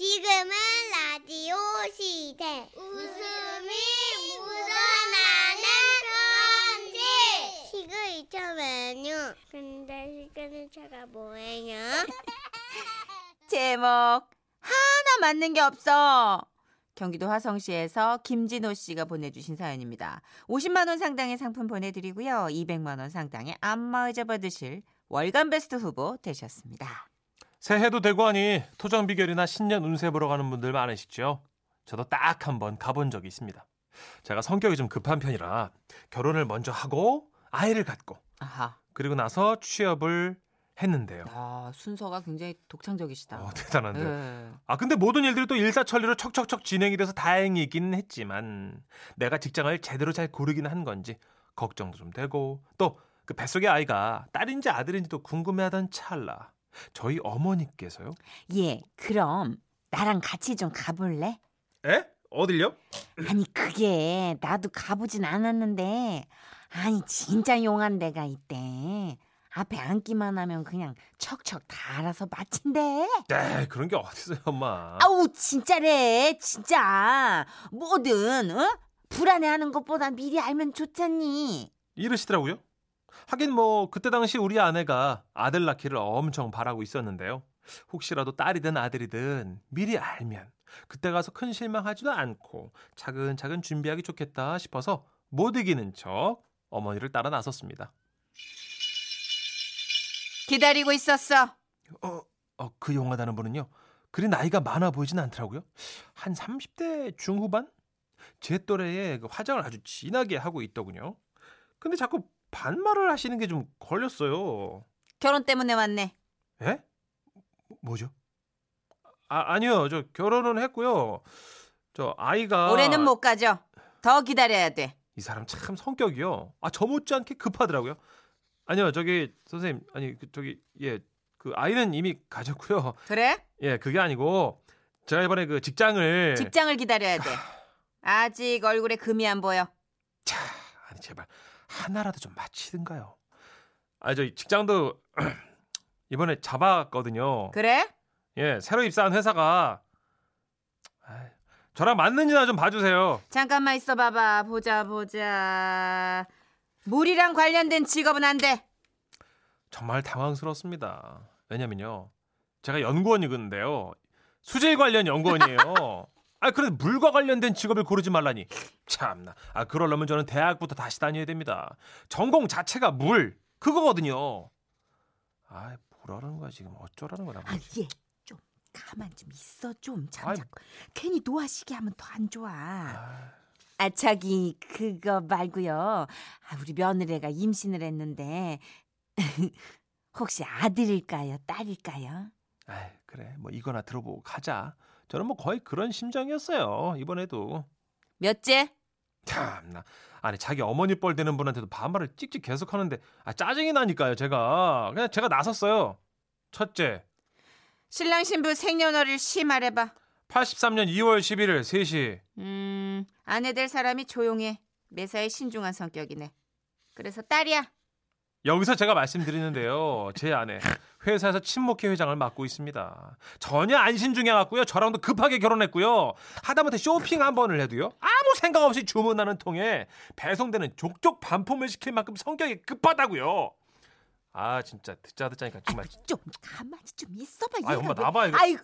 지금은 라디오 시대. 웃음이 묻어나는 편지. 지금 있잖아요. 근데 시간의 차가 뭐예요? 제목 하나 맞는 게 없어. 경기도 화성시에서 김진호 씨가 보내주신 사연입니다. 50만 원 상당의 상품 보내드리고요. 200만 원 상당의 안마의자 받으실 월간 베스트 후보 되셨습니다. 새해도 되고 하니 토정 비결이나 신년 운세 보러 가는 분들 많으시죠? 저도 딱 한 번 가본 적이 있습니다. 제가 성격이 좀 급한 편이라 결혼을 먼저 하고 아이를 갖고 아하. 그리고 나서 취업을 했는데요. 아, 순서가 굉장히 독창적이시다. 어, 대단한데. 네. 아 근데 모든 일들이 또 일사천리로 척척척 진행이 돼서 다행이긴 했지만 내가 직장을 제대로 잘 고르긴 한 건지 걱정도 좀 되고 또 그 뱃속의 아이가 딸인지 아들인지도 궁금해하던 찰나 저희 어머니께서요. 예, 그럼 나랑 같이 좀 가볼래? 에? 어딜요? 아니 그게 나도 가보진 않았는데 아니 진짜 용한 데가 있대. 앞에 앉기만 하면 그냥 척척 다 알아서 마친대. 네 그런 게 어딨어요 엄마. 아우 진짜래 진짜 뭐든 어? 불안해하는 것보다 미리 알면 좋잖니. 이러시더라고요. 하긴 뭐 그때 당시 우리 아내가 아들 낳기를 엄청 바라고 있었는데요. 혹시라도 딸이든 아들이든 미리 알면 그때 가서 큰 실망하지도 않고 차근차근 준비하기 좋겠다 싶어서 못 이기는 척 어머니를 따라 나섰습니다. 기다리고 있었어. 어, 어, 그 용하다는 분은요. 그리 나이가 많아 보이진 않더라고요. 한 30대 중후반? 제 또래에 그 화장을 아주 진하게 하고 있더군요. 근데 자꾸 반말을 하시는 게 좀 걸렸어요. 결혼 때문에 왔네. 에? 뭐죠? 아, 아니요. 저 결혼은 했고요. 저 아이가 올해는 못 가죠. 더 기다려야 돼. 이 사람 참 성격이요. 아, 저 못지않게 급하더라고요. 아니요. 저기 선생님. 아니, 그 저기 예. 그 아이는 이미 가졌고요. 그래? 예, 그게 아니고 제가 이번에 그 직장을 직장을 기다려야 돼. 아직 얼굴에 금이 안 보여. 자, 아니 제발 하나라도 좀 마치든가요. 아, 저 직장도 이번에 잡았거든요. 그래? 예, 새로 입사한 회사가 아이, 저랑 맞는지나 좀 봐주세요. 잠깐만 있어 봐봐. 보자 보자. 물이랑 관련된 직업은 안 돼. 정말 당황스럽습니다. 왜냐면요, 제가 연구원이건데요, 수질 관련 연구원이에요. 아, 그래도 물과 관련된 직업을 고르지 말라니. 참나. 아, 그러려면 저는 대학부터 다시 다녀야 됩니다. 전공 자체가 물, 그거거든요. 아, 뭐라는 거야, 지금. 어쩌라는 거야, 아. 얘좀 가만 좀 있어 좀. 잠깐. 괜히 노하시게 하면 더 안 좋아. 아, 아 저기 그거 말고요. 아, 우리 며느리가 임신을 했는데 혹시 아들일까요, 딸일까요? 아이, 그래. 뭐 이거나 들어보고 가자. 저는 뭐 거의 그런 심정이었어요. 이번에도. 몇째? 참나. 아니 자기 어머니 뻘 되는 분한테도 반말을 찍찍 계속 하는데 아 짜증이 나니까요. 제가 그냥 제가 나섰어요. 첫째, 신랑 신부 생년월일 시 말해봐. 83년 2월 11일 3시. 음, 아내 될 사람이 조용해. 매사에 신중한 성격이네. 그래서 딸이야. 여기서 제가 말씀드리는데요. 제 아내 회사에서 친목회 회장을 맡고 있습니다. 전혀 안 신중해 갖고요. 저랑도 급하게 결혼했고요. 하다못해 쇼핑 한 번을 해도요. 아무 생각 없이 주문하는 통에 배송되는 족족 반품을 시킬 만큼 성격이 급하다고요. 아 진짜 듣자 듣자니까 정말 좀 가만히 좀 있어봐. 얘가 엄마 왜- 나봐, 이거. 아이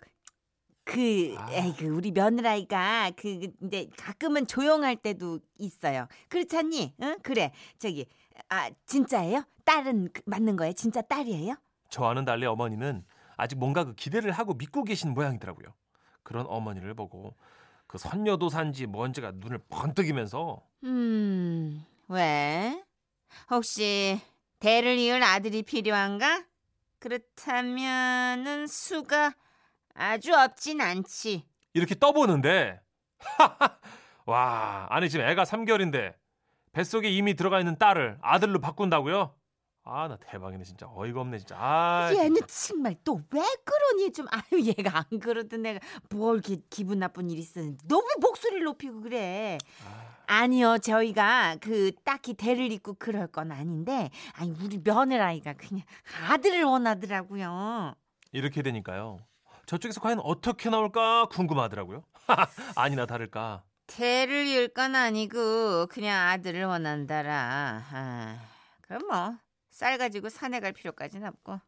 그 아. 에이그 우리 며느라이가 그 이제 가끔은 조용할 때도 있어요. 그렇잖니? 응? 그래. 저기 아 진짜예요? 딸은 그- 맞는 거예요? 진짜 딸이에요? 저와는 달리 어머니는 아직 뭔가 그 기대를 하고 믿고 계신 모양이더라고요. 그런 어머니를 보고 그 선녀도산지 뭔지가 눈을 번뜩이면서 음. 왜? 혹시 대를 이을 아들이 필요한가? 그렇다면은 수가 아주 없진 않지. 이렇게 떠보는데 와 아니 지금 애가 3개월인데 뱃속에 이미 들어가 있는 딸을 아들로 바꾼다고요? 아 나 대박이네 진짜. 어이가 없네 진짜. 아 얘는 정말 또 왜 그러니? 좀 아유 얘가 안 그러던 내가 뭘 이렇게 기분 나쁜 일 있었는데 너무 목소리를 높이고 그래. 아 니요 저희가 그 딱히 대를 잇고 그럴 건 아닌데 아니 우리 며느라이가 그냥 아들을 원하더라고요. 이렇게 되니까요. 저쪽에서 과연 어떻게 나올까 궁금하더라고요. 아니나 다를까. 태를 이을 건 아니고 그냥 아들을 원한다라. 아, 그럼 뭐 쌀 가지고 산에 갈 필요까지는 없고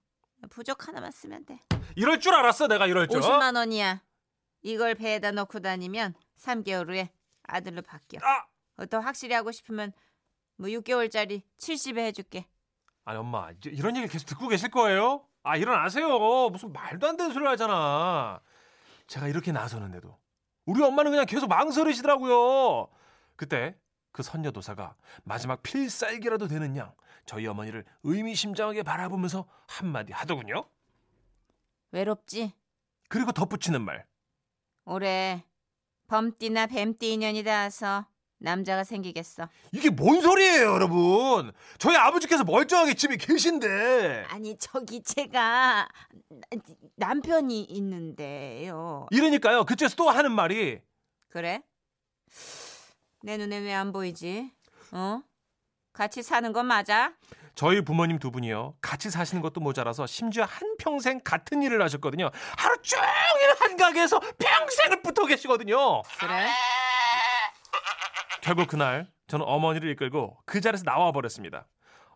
부족 하나만 쓰면 돼. 이럴 줄 알았어 내가 이럴 줄. 50만 원이야. 이걸 배에다 넣고 다니면 3개월 후에 아들로 바뀌어. 아! 어, 더 확실히 하고 싶으면 뭐 6개월짜리 70에 해줄게. 아니 엄마 이런 얘기 계속 듣고 계실 거예요? 아 일어나세요. 무슨 말도 안 되는 소리를 하잖아. 제가 이렇게 나서는데도 우리 엄마는 그냥 계속 망설이시더라고요. 그때 그 선녀도사가 마지막 필살기라도 되는 양 저희 어머니를 의미심장하게 바라보면서 한마디 하더군요. 외롭지? 그리고 덧붙이는 말. 올해 범띠나 뱀띠 인연이 닿아서 남자가 생기겠어. 이게 뭔 소리예요, 여러분? 저희 아버지께서 멀쩡하게 집에 계신데 아니 저기 제가 나- 남편이 있는데요. 이러니까요. 그쪽에서 또 하는 말이 그래? 내 눈에 왜 안 보이지? 어? 같이 사는 건 맞아? 저희 부모님 두 분이요. 같이 사시는 것도 모자라서 심지어 한 평생 같은 일을 하셨거든요. 하루 종일 한 가게에서 평생을 붙어 계시거든요. 그래? 결국 그날 저는 어머니를 이끌고 그 자리에서 나와 버렸습니다.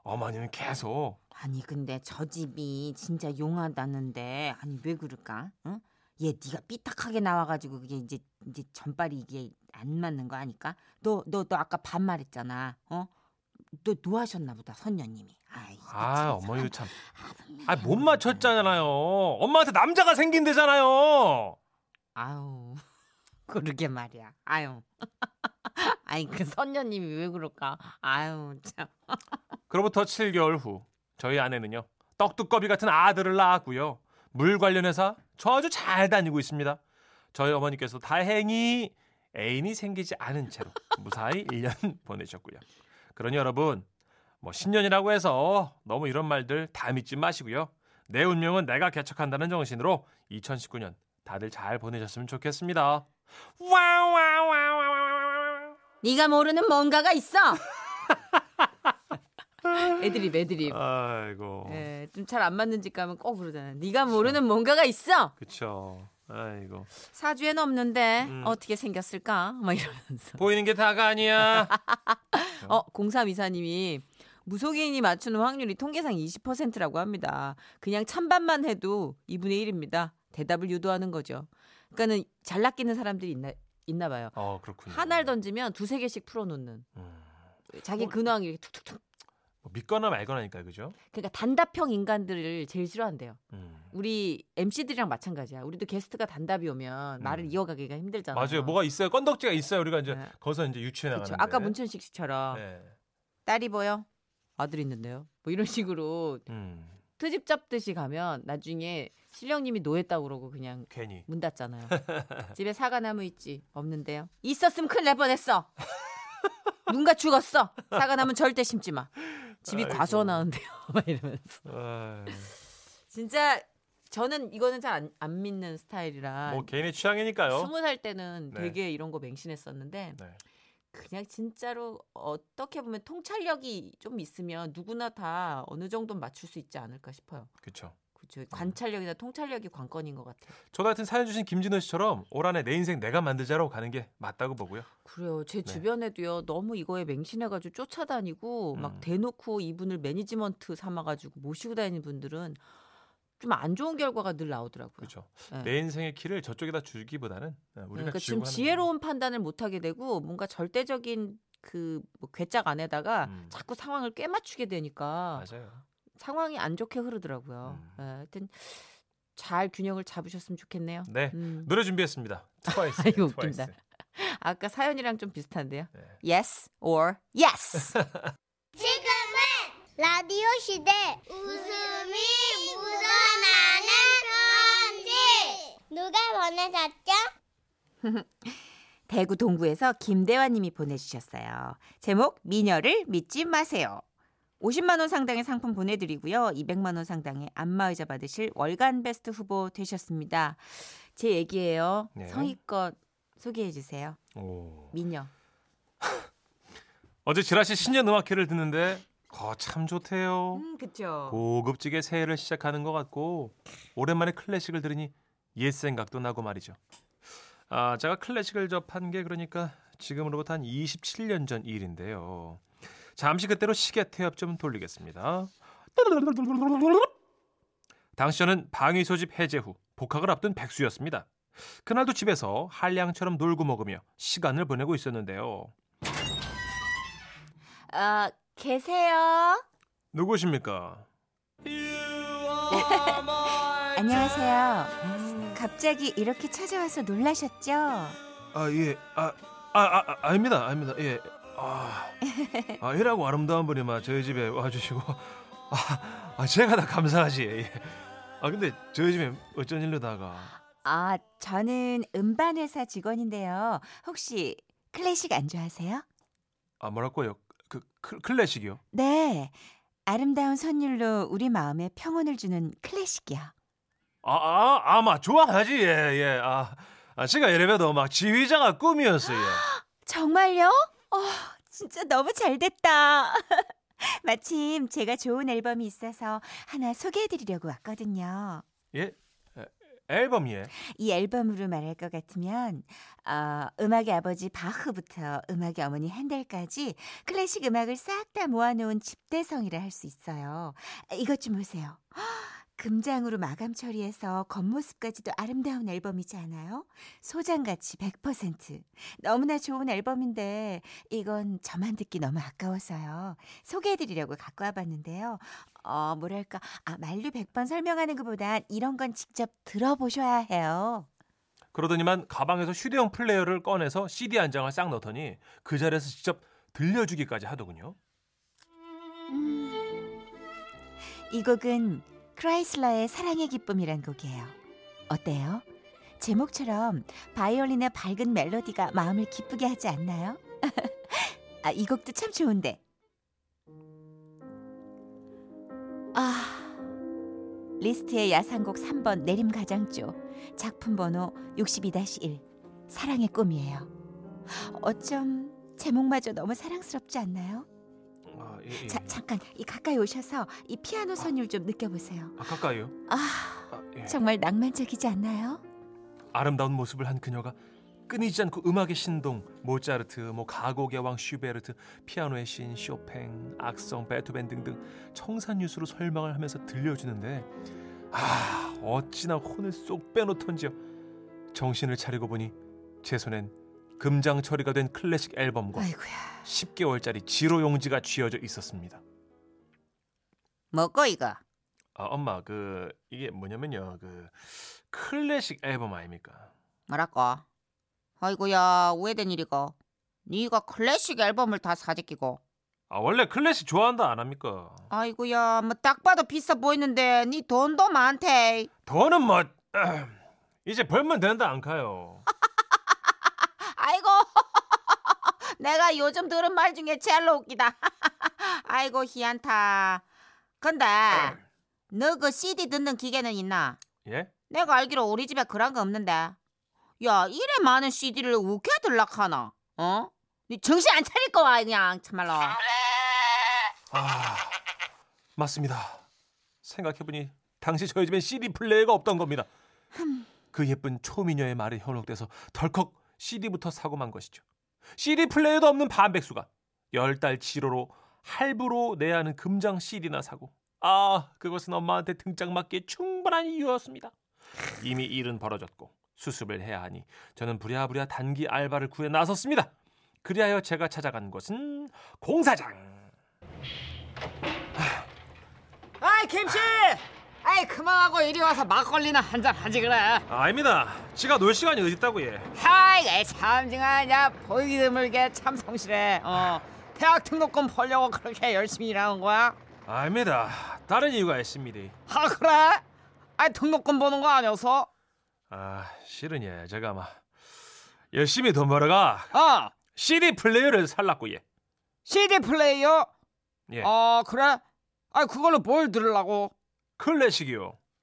어머니는 계속 아니 근데 저 집이 진짜 용하다는데 아니 왜 그럴까? 응? 얘 네가 삐딱하게 나와가지고 그게 이제 이제 전발이 이게 안 맞는 거 아니까? 너 너 너 아까 반말했잖아. 어? 너 노하셨나 보다 선녀님이. 아이, 아참 어머니도 참. 사람- 아못 맞췄잖아요. 엄마한테 남자가 생긴대잖아요. 아유 그러게 말이야. 아유. 아니 그 선녀님이 왜 그럴까? 아유 참. 그로부터 7개월 후 저희 아내는요 떡두꺼비 같은 아들을 낳았고요 물 관련 회사 저 아주 잘 다니고 있습니다 저희 어머니께서 다행히 애인이 생기지 않은 채로 무사히 1년 보내셨고요 그러니 여러분 뭐 신년이라고 해서 너무 이런 말들 다 믿지 마시고요 내 운명은 내가 개척한다는 정신으로 2019년 다들 잘 보내셨으면 좋겠습니다 네가 모르는 뭔가가 있어. 애드립 애드립. 아이고 예, 좀 잘 안 맞는 집 가면 꼭 그러잖아요. 네가 모르는 뭔가가 있어. 그쵸 아이고 사주에는 없는데 음. 어떻게 생겼을까? 막 이러면서. 보이는 게 다가 아니야. 어, 0324님이 무속인이 맞추는 확률이 통계상 20%라고 합니다. 그냥 찬반만 해도 2분의 1입니다. 대답을 유도하는 거죠. 그러니까는 잘 낚이는 사람들이 있나 있나 봐요. 어 그렇군요. 하나를 던지면 두세 개씩 풀어 놓는. 음, 자기 어? 근황이 이렇게 툭툭툭. 뭐 믿거나 말거나니까 그죠? 그러니까 단답형 인간들을 제일 싫어한대요. 음. 우리 MC들이랑 마찬가지야. 우리도 게스트가 단답이 오면 음. 말을 이어가기가 힘들잖아요. 맞아요. 뭐가 있어요. 건덕지가 있어요. 우리가 이제 네. 거기서 이제 유추해. 나가는데. 아까 문천식 씨처럼 네. 딸이 보여? 아들 있는데요. 뭐 이런 식으로 음. 트집 잡듯이 가면 나중에 신령님이 노했다고 그러고 그냥 괜히. 문 닫잖아요. 집에 사과나무 있지? 없는데요. 있었으면 큰일 날 뻔했어. 누군가 죽었어. 사과나무 절대 심지 마. 집이. 과수원하는데요. 막 이러면서. 진짜 저는 이거는 잘안 안 믿는 스타일이라 뭐 개인의 취향이니까요. 스무 살 때는 네. 되게 이런 거 맹신했었는데 네. 그냥 진짜로 어떻게 보면 통찰력이 좀 있으면 누구나 다 어느 정도 맞출 수 있지 않을까 싶어요. 그렇죠. 그렇죠. 관찰력이나 통찰력이 관건인 것 같아요. 저도 하여튼 사연 주신 김진호 씨처럼 올 한해 내 인생 내가 만들자라고 가는 게 맞다고 보고요. 그래요. 제 네. 주변에도요. 너무 이거에 맹신해가지고 쫓아다니고 막 음. 대놓고 이분을 매니지먼트 삼아가지고 모시고 다니는 분들은 좀 안 좋은 결과가 늘 나오더라고요. 그렇죠. 네. 내 인생의 키를 저쪽에다 주기보다는 네, 우리가 그러니까 하는 지혜로운 판단을 못 하게 되고 뭔가 절대적인 그뭐 괴짝 안에다가 음. 자꾸 상황을 꿰맞추게 되니까 맞아요. 상황이 안 좋게 흐르더라고요. 음. 예, 하여튼 잘 균형을 잡으셨으면 좋겠네요. 네. 음. 노래 준비했습니다. 트와이스. 아이고, 웃긴다. 아까 사연이랑 좀 비슷한데요. 네. Yes or yes. 지금은 라디오 시대 웃음이 묻어나는 편지 누가 보내셨죠? 대구 동구에서 김대화님이 보내주셨어요. 제목 미녀를 믿지 마세요. 50만 원 상당의 상품 보내드리고요. 200만 원 상당의 안마의자 받으실 월간 베스트 후보 되셨습니다. 제 얘기예요. 네. 성의껏 소개해 주세요. 오. 미녀. 어제 지라시 신년 음악회를 듣는데 거참 좋대요. 음, 그쵸. 고급지게 새해를 시작하는 것 같고 오랜만에 클래식을 들으니 옛 생각도 나고 말이죠. 아, 제가 클래식을 접한 게 그러니까 지금으로부터 한 27년 전 일인데요. 잠시 그때로 시계 태엽 좀 돌리겠습니다. 당시 저는 방위 소집 해제 후 복학을 앞둔 백수였습니다. 그날도 집에서 한량처럼 놀고 먹으며 시간을 보내고 있었는데요. 어, 계세요? 누구십니까? 안녕하세요. 갑자기 이렇게 찾아와서 놀라셨죠? 아, 예. 아, 아, 아, 아 아닙니다. 아닙니다. 예. 아, 아, 이라고 아름다운 분이 막 저희 집에 와주시고, 아, 아 제가 다 감사하지. 예. 아, 근데 저희 집에 어쩐 일로다가. 아, 저는 음반 회사 직원인데요. 혹시 클래식 안 좋아하세요? 아, 뭐랄까요? 그 클, 클래식이요? 네. 아름다운 선율로 우리 마음에 평온을 주는 클래식이요. 아, 아, 아, 막 좋아하지. 예, 예. 아, 아 제가 이래봬도 막 지휘자가 꿈이었어요. 정말요? 어, 진짜 너무 잘 됐다. 마침 제가 좋은 앨범이 있어서 하나 소개해드리려고 왔거든요. 예? 에, 앨범이에? 이 앨범으로 말할 것 같으면 어, 음악의 아버지 바흐부터 음악의 어머니 핸델까지 클래식 음악을 싹 다 모아놓은 집대성이라 할 수 있어요. 이것 좀 보세요. 금장으로 마감 처리해서 겉모습까지도 아름다운 앨범이지 않아요? 소장가치 100%. 너무나 좋은 앨범인데 이건 저만 듣기 너무 아까워서요. 소개해드리려고 갖고 와봤는데요. 어, 뭐랄까, 아, 만류 100번 설명하는 것보단 이런 건 직접 들어보셔야 해요. 그러더니만 가방에서 휴대용 플레이어를 꺼내서 CD 한 장을 싹 넣더니 그 자리에서 직접 들려주기까지 하더군요. 음, 이 곡은 크라이슬러의 사랑의 기쁨이란 곡이에요. 어때요? 제목처럼 바이올린의 밝은 멜로디가 마음을 기쁘게 하지 않나요? 아, 이 곡도 참 좋은데. 아, 리스트의 야상곡 3번 내림 가장조 작품 번호 62-1 사랑의 꿈이에요. 어쩜 제목마저 너무 사랑스럽지 않나요? 아, 예, 예. 자, 잠깐 이 가까이 오셔서 이 피아노 선율 좀 느껴보세요. 아, 가까이요? 아, 아, 예. 정말 낭만적이지 않나요? 아름다운 모습을 한 그녀가 끊이지 않고 음악의 신동 모차르트, 뭐 가곡의 왕 슈베르트, 피아노의 신 쇼팽, 악성 베토벤 등등 청산유수로 설명을 하면서 들려주는데 아 어찌나 혼을 쏙 빼놓던지요. 정신을 차리고 보니 제 손엔 금장 처리가 된 클래식 앨범과 아이고야. 10개월짜리 지로 용지가 쥐어져 있었습니다. 뭐고 이거? 아 엄마 그 이게 뭐냐면요 그 클래식 앨범 아닙니까? 뭐랄까? 아이고야 오해된 일이고. 네가 클래식 앨범을 다 사재끼고. 아 원래 클래식 좋아한다 안 합니까? 아이고야 뭐 딱 봐도 비싸 보이는데 네 돈도 많대. 더는 뭐 이제 벌면 된다 안 가요. 아이고 내가 요즘 들은 말 중에 제일 웃기다. 아이고 희한타. 근데 너 그 CD 듣는 기계는 있나? 예? 내가 알기로 우리 집에 그런 거 없는데. 야, 이래 많은 CD를 우겨 들락하나? 어? 니 정신 안 차릴 거야, 그냥 참말로. 아 맞습니다. 생각해보니 당시 저희 집엔 CD 플레이어가 없던 겁니다. 그 예쁜 초미녀의 말에 현혹돼서 덜컥 CD부터 사고 만 것이죠. CD 플레이어도 없는 반백수가 열 달 지로로 할부로 내야 하는 금장 CD나 사고 아 그것은 엄마한테 등짝 맞기에 충분한 이유였습니다. 이미 일은 벌어졌고 수습을 해야 하니 저는 부랴부랴 단기 알바를 구해 나섰습니다. 그리하여 제가 찾아간 곳은 공사장. 아이 김씨 아이 그만하고 이리 와서 막걸리나 한 잔 하지 그래 아, 아닙니다. 지가 놀 시간이 어디 있다고 예. 하이 참 정하냐 보이기 드물게 참 성실해 어 대학 등록금 벌려고 그렇게 열심히 일하는 거야 아닙니다. 다른 이유가 있습니다. 아 그래 아이 등록금 버는 거 아니어서 아 실은 예 제가 막 열심히 돈 벌어가 어 CD 플레이어를 살랐고 예. CD 플레이어 예. 어 그래 아이 그걸로 뭘 들으려고 클래식이요.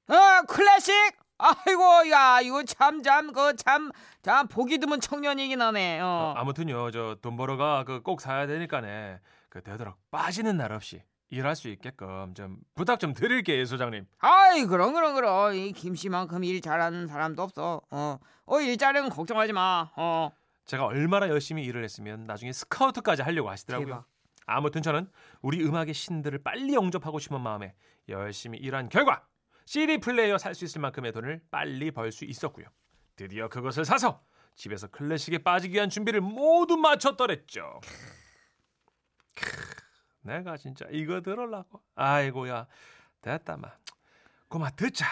어 클래식 아이고 야 이거 참 참 그 참 참 보기 드문 청년이긴 하네 어, 어. 아무튼요 저 돈 벌어가 그 꼭 사야 되니까네 그 되도록 빠지는 날 없이 일할 수 있게끔 좀 부탁 좀 드릴게요, 소장님. 아이 그럼 그럼 그럼 이 김씨만큼 일 잘하는 사람도 없어. 어, 어 일자리는 걱정하지 마. 어. 제가 얼마나 열심히 일을 했으면 나중에 스카우트까지 하려고 하시더라고요. 대박. 아무튼 저는 우리 음악의 신들을 빨리 영접하고 싶은 마음에 열심히 일한 결과 CD 플레이어 살 수 있을 만큼의 돈을 빨리 벌 수 있었고요. 드디어 그것을 사서 집에서 클래식에 빠지기 위한 준비를 모두 마쳤더랬죠. 크, 내가 진짜 이거 들으려고. 아이고야 됐다 마. 고마 듣자.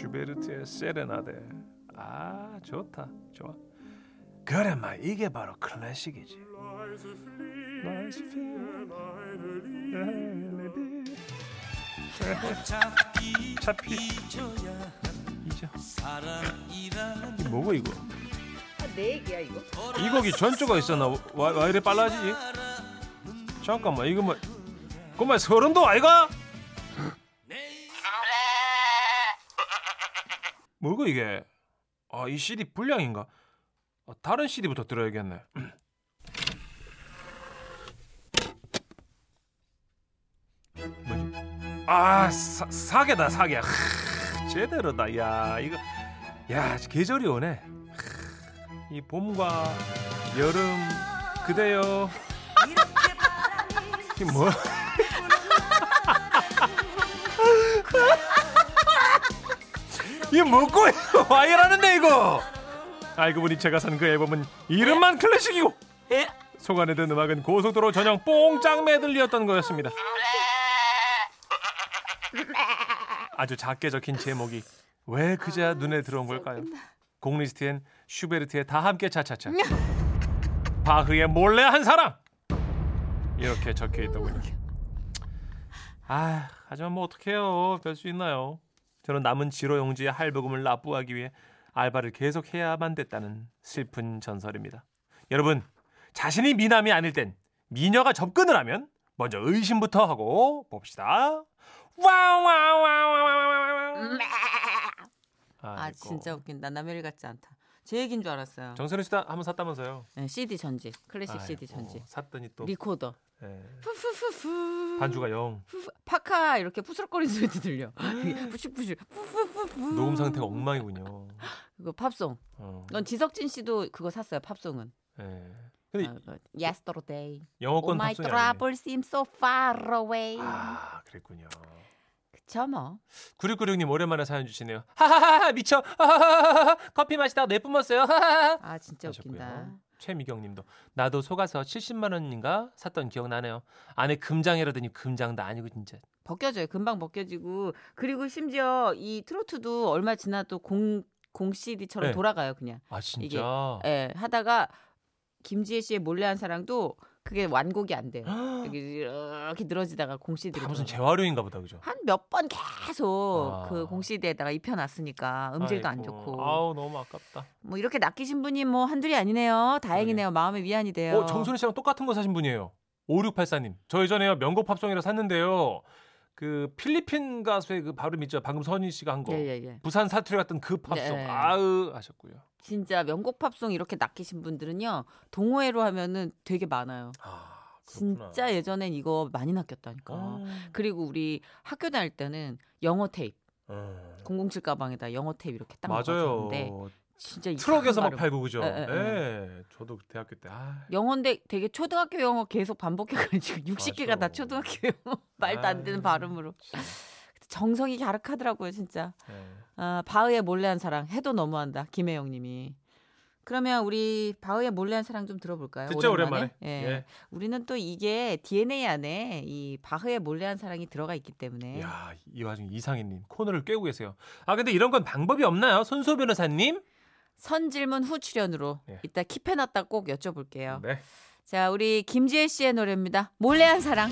슈베르트의 세레나데. 아 좋다 좋아. 그래 마 이게 바로 클래식이지. 차피 이죠. 이 뭐고 이거? 내 얘기야 이거. 이 곡이 전조가 있었나? 와, 와 이래 빨라지지? 잠깐만 이거 뭐? 그만 서른도 아이가? 뭐고 이게? 아 이 CD 불량인가? 아, 다른 CD부터 들어야겠네. 뭐지? 아 사, 사계다 사계. 하, 제대로다. 야 이거 야 계절이 오네. 이 봄과 여름 그대여 이 뭐? 이 뭐고 이거 와 이러는데 이거? 알고 보니 제가 산 그 앨범은 이름만 클래식이고 속 안에 든 음악은 고속도로 전용 뽕짝 메들리였던 거였습니다. 아주 작게 적힌 제목이 왜 그제야 눈에 들어온 걸까요? 공리스트엔 슈베르트의 다 함께 차차차. 바흐의 몰래 한 사랑 이렇게 적혀 있더군요. 아 하지만 뭐 어떡해요? 별 수 있나요? 저는 남은 지로 용지의 할부금을 납부하기 위해 알바를 계속 해야만 됐다는 슬픈 전설입니다. 여러분 자신이 미남이 아닐 땐 미녀가 접근을 하면 먼저 의심부터 하고 봅시다. 아 진짜 웃긴다. 남 일 같지 않다. 제 얘기인 줄 알았어요. 정선우 씨도 한번 샀다면서요? 네, CD 전집, 클래식 아이고, CD 전집, 샀더니 또 리코더. 예, 푸푸푸푸. 반주가 영. 파카 이렇게 푸스럭거리는 소리도 들려. 푸식푸식. 푸푸푸푸. 녹음 상태가 엉망이군요. 그거 팝송. 어, 넌 지석진 씨도 그거 샀어요. 팝송은. 예. 근데 아, 그 Yesterday. 영어권 Oh my 팝송이 아니네. trouble seems so far away. 아, 그랬군요. 그쵸 뭐. 9696님 오랜만에 사연 주시네요. 하하하 미쳐. 하하하하 커피 마시다가 내뿜었어요. 하하하. 아 진짜 웃긴다. 하셨고요. 최미경님도 나도 속아서 70만 원인가 샀던 기억 나네요. 안에 금장이라더니 금장도 아니고 진짜. 벗겨져요. 금방 벗겨지고 그리고 심지어 이 트로트도 얼마 지나도 공, 공 CD처럼 네. 돌아가요 그냥. 아 진짜. 예, 하다가 김지혜 씨의 몰래 한 사랑도 그게 완곡이 안 돼요. 이렇게 이렇게 늘어지다가 공 CD로 다 무슨 재활용인가 보다 그죠? 한 몇 번 계속 아. 그공 CD에다가 입혀놨으니까 음질도 안 아이고, 좋고 아우 너무 아깝다. 뭐 이렇게 낚이신 분이 뭐 한둘이 아니네요. 다행이네요. 마음의 위안이 돼요. 어 정선우 씨랑 똑같은 거 사신 분이에요. 5684님. 저 예전에 명곡 팝송이라 샀는데요. 그 필리핀 가수의 그 발음 있죠. 방금 선희 씨가 한 거. 예, 예, 예. 부산 사투리 같은 그 팝송. 네. 아으 하셨고요. 진짜 명곡 팝송 이렇게 낚이신 분들은요. 동호회로 하면은 되게 많아요. 아 그렇구나. 진짜 예전엔 이거 많이 낚였다니까. 아. 그리고 우리 학교 다닐 때는 영어 테이프, 어. 007 가방에다 영어 테이프 이렇게 딱 맞아요. 넣었는데 진짜 트럭에서 막. 팔고 그죠? 예, 예. 예, 저도 대학교 때 아. 영어인데 되게 초등학교 영어 계속 반복해가지고 60개가 다 맞아. 초등학교 영어 말도 안 되는 아유, 발음으로 진짜. 정성이 갸륵하더라고요 진짜. 예. 아, 바흐의 몰래한 사랑 해도 너무한다 김혜영님이. 그러면 우리 바흐의 몰래한 사랑 좀 들어볼까요? 듣죠 오랜만에. 예. 예. 우리는 또 이게 DNA 안에 이 바흐의 몰래한 사랑이 들어가 있기 때문에 야, 이 와중에 이상희님 코너를 꿰고 계세요. 아 근데 이런 건 방법이 없나요, 손소 변호사님? 선질문 후 출연으로 예. 이따 킵해놨다 꼭 여쭤볼게요. 네. 자, 우리 김지혜 씨의 노래입니다. 몰래한 사랑.